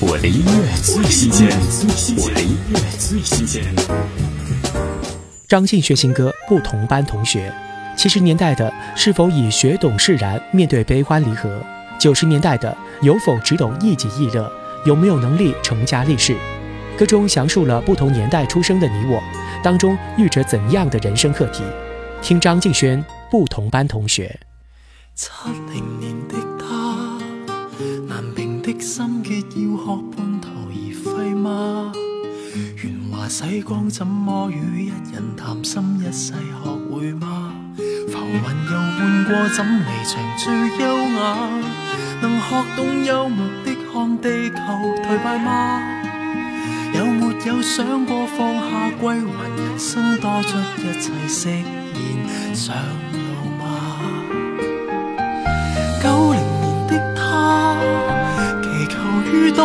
我的音乐最新鲜，我的音乐最新鲜。张敬轩新歌《不同班同学》，七十年代的是否已学懂释然，面对悲欢离合？九十年代的有否只懂一己一乐，有没有能力成家立室？歌中详述了不同年代出生的你我，当中遇着怎样的人生课题？听张敬轩《不同班同学》。七零年，的心结要学半途而废吗？圆滑洗光怎么与一人谈心一世学会吗？浮云又换过怎离场最优雅？能学懂幽默的看地球颓败吗？有没有想过放下归还人生多出一切释然上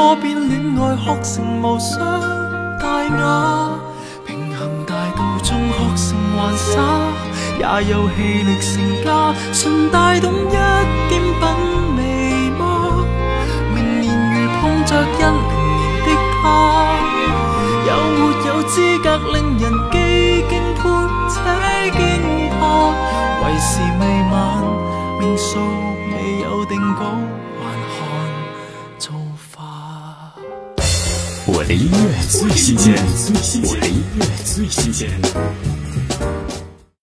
我变恋爱学成无伤大雅，平衡大道中学成玩耍，也有气力成家，顺带懂一点品味吗？明年如碰着一零年的他，有没有资格令人既敬佩且惊怕？为时未晚，命数。未有定稿，我的音乐最新鲜，我的音乐最新鲜。